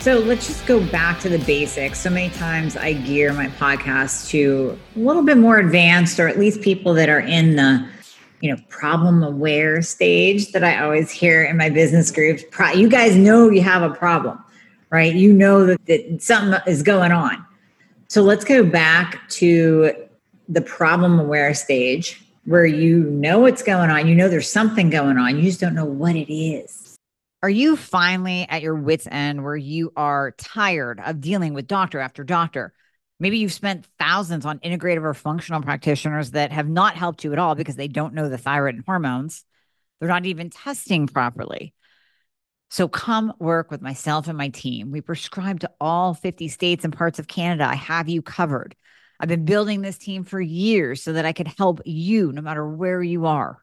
So let's just go back to the basics. So many times I gear my podcast to a little bit more advanced, or at least people that are in the you know problem aware stage that I always hear in my business groups. You guys know you have a problem, right? You know that, that something is going on. So let's go back to the problem aware stage where you know what's going on. You know there's something going on. You just don't know what it is. Are you finally at your wits' end where you are tired of dealing with doctor after doctor? Maybe you've spent thousands on integrative or functional practitioners that have not helped you at all because they don't know the thyroid and hormones. They're not even testing properly. So come work with myself and my team. We prescribe to all 50 states and parts of Canada. I have you covered. I've been building this team for years so that I could help you no matter where you are.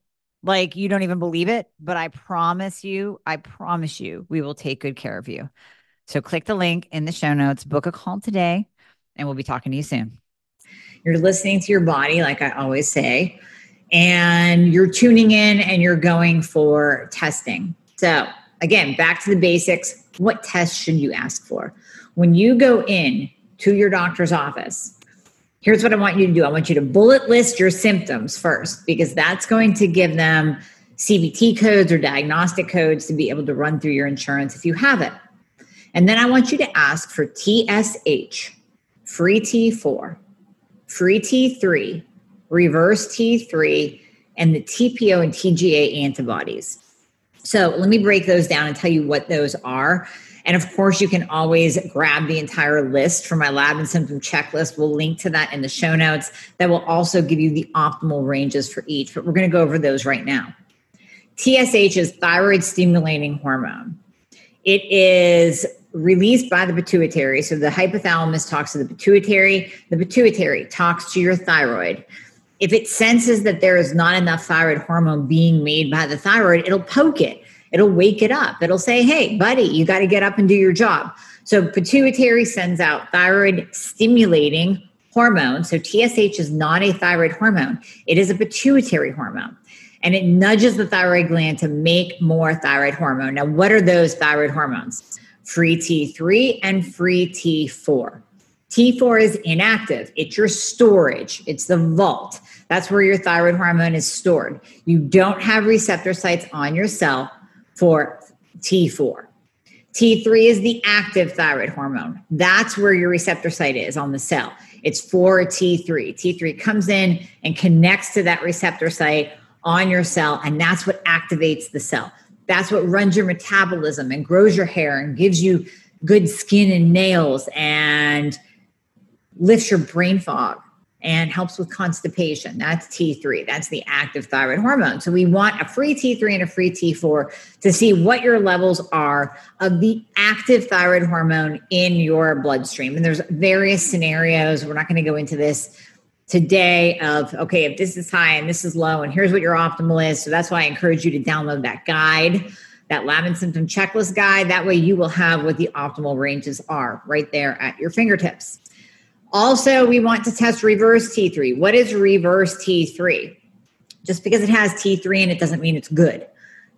like you don't even believe it, but I promise you, I promise you, we will take good care of you. So click the link in the show notes, book a call today, and we'll be talking to you soon. You're listening to your body, like I always say, and you're tuning in and you're going for testing. So, again, back to the basics. What tests should you ask for? When you go in to your doctor's office, here's what I want you to do I want you to bullet list your symptoms first, because that's going to give them CPT codes or diagnostic codes to be able to run through your insurance if you have it. And then I want you to ask for TSH, free T4, free T3, reverse T3, and the TPO and TGA antibodies. So let me break those down and tell you what those are and of course, you can always grab the entire list from my lab and symptom checklist. We'll link to that in the show notes. That will also give you the optimal ranges for each, but we're going to go over those right now. TSH is thyroid stimulating hormone. It is released by the pituitary. So the hypothalamus talks to the pituitary, the pituitary talks to your thyroid. If it senses that there is not enough thyroid hormone being made by the thyroid, it'll poke it It'll wake it up. It'll say, hey, buddy, you got to get up and do your job. So, pituitary sends out thyroid stimulating hormone. So, TSH is not a thyroid hormone, it is a pituitary hormone. And it nudges the thyroid gland to make more thyroid hormone. Now, what are those thyroid hormones? Free T3 and free T4. T4 is inactive, it's your storage, it's the vault. That's where your thyroid hormone is stored. You don't have receptor sites on your cell for T4. T3 is the active thyroid hormone. That's where your receptor site is on the cell. It's for T3. T3 comes in and connects to that receptor site on your cell, and that's what activates the cell. That's what runs your metabolism and grows your hair and gives you good skin and nails and lifts your brain fog and helps with constipation. That's T3. That's the active thyroid hormone. So we want a free T3 and a free T4 to see what your levels are of the active thyroid hormone in your bloodstream. And there's various scenarios. We're not going to go into this today of okay, if this is high and this is low and here's what your optimal is. So that's why I encourage you to download that guide. That lab and symptom checklist guide. That way, you will have what the optimal ranges are right there at your fingertips. Also, we want to test reverse T3. What is reverse T3? Just because it has T3 and it doesn't mean it's good.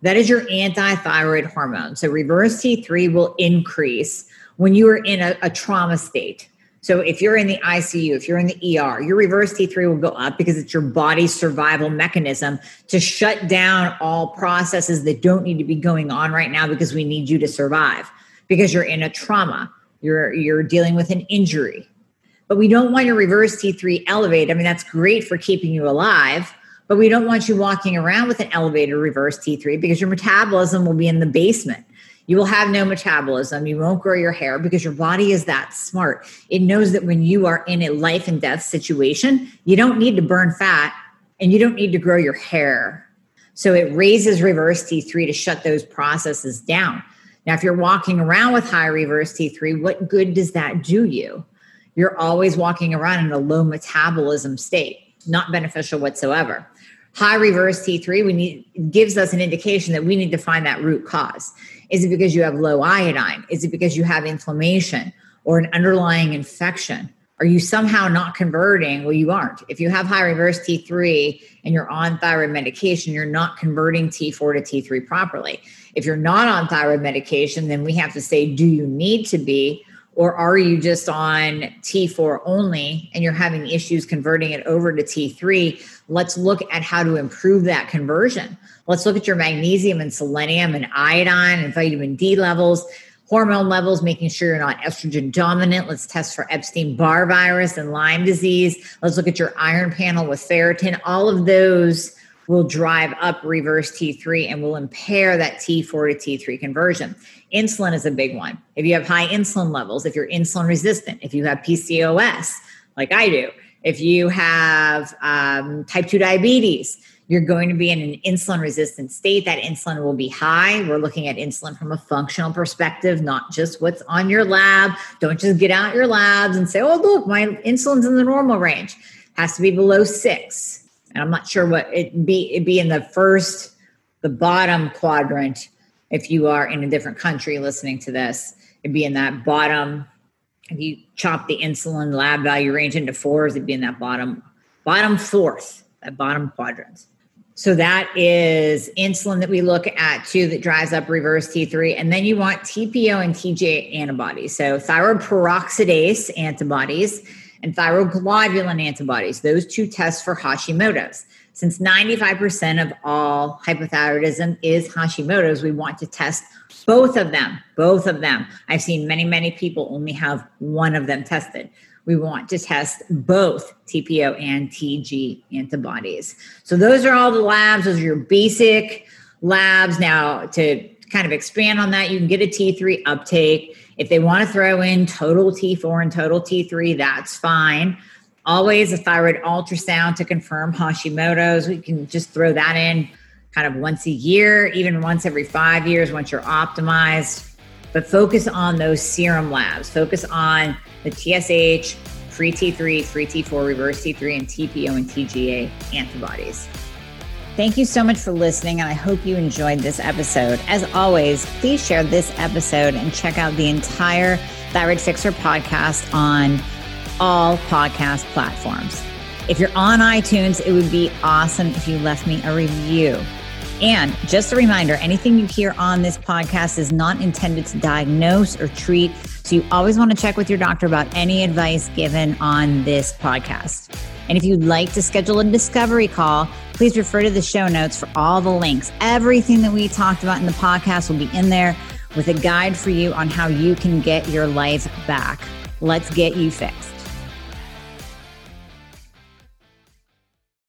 That is your anti thyroid hormone. So, reverse T3 will increase when you are in a, a, trauma state. So, if you're in the ICU, if you're in the ER, your reverse T3 will go up because it's your body's survival mechanism to shut down all processes that don't need to be going on right now because we need you to survive because you're in a trauma. You're, you're dealing with an injury but we don't want your reverse T3 elevated. I mean, that's great for keeping you alive, but we don't want you walking around with an elevated reverse T3 because your metabolism will be in the basement. You will have no metabolism. You won't grow your hair because your body is that smart. It knows that when you are in a life and death situation, you don't need to burn fat and you don't need to grow your hair. So it raises reverse T3 to shut those processes down. Now, if you're walking around with high reverse T3, what good does that do you? You're always walking around in a low metabolism state, not beneficial whatsoever. High reverse T3 we need gives us an indication that we need to find that root cause. Is it because you have low iodine? Is it because you have inflammation or an underlying infection? Are you somehow not converting? Well, you aren't. If you have high reverse T3 and you're on thyroid medication, you're not converting T4 to T3 properly. If you're not on thyroid medication, then we have to say, do you need to be? Or are you just on T4 only and you're having issues converting it over to T3? Let's look at how to improve that conversion. Let's look at your magnesium and selenium and iodine and vitamin D levels, hormone levels, making sure you're not estrogen dominant. Let's test for Epstein Barr virus and Lyme disease. Let's look at your iron panel with ferritin. All of those will drive up reverse T3 and will impair that T4 to T3 conversion. Insulin is a big one. If you have high insulin levels, if you're insulin resistant, if you have PCOS, like I do, if you have um, type 2 diabetes, you're going to be in an insulin resistant state. That insulin will be high. We're looking at insulin from a functional perspective, not just what's on your lab. Don't just get out your labs and say, oh, look, my insulin's in the normal range. Has to be below six. And I'm not sure what it be. It'd be in the first, the bottom quadrant if you are in a different country listening to this. It'd be in that bottom. If you chop the insulin lab value range into fours, it'd be in that bottom, bottom fourth, that bottom quadrant. So that is insulin that we look at too that drives up reverse T3. And then you want TPO and TG antibodies. So thyroid peroxidase antibodies and thyroglobulin antibodies. Those two tests for Hashimoto's. Since 95% of all hypothyroidism is Hashimoto's, we want to test both of them. Both of them. I've seen many, many people only have one of them tested we want to test both TPO and TG antibodies. So those are all the labs, those are your basic labs. Now, to kind of expand on that, you can get a T3 uptake. If they want to throw in total T4 and total T3, that's fine. Always a thyroid ultrasound to confirm Hashimoto's. We can just throw that in kind of once a year, even once every five years once you're optimized. But focus on those serum labs. Focus on the TSH, free T3, free T4, reverse T3, and TPO and TGA antibodies. Thank you so much for listening, and I hope you enjoyed this episode. As always, please share this episode and check out the entire Thyroid Fixer podcast on all podcast platforms. If you're on iTunes, it would be awesome if you left me a review. And just a reminder anything you hear on this podcast is not intended to diagnose or treat. So you always want to check with your doctor about any advice given on this podcast. And if you'd like to schedule a discovery call, please refer to the show notes for all the links. Everything that we talked about in the podcast will be in there with a guide for you on how you can get your life back. Let's get you fixed.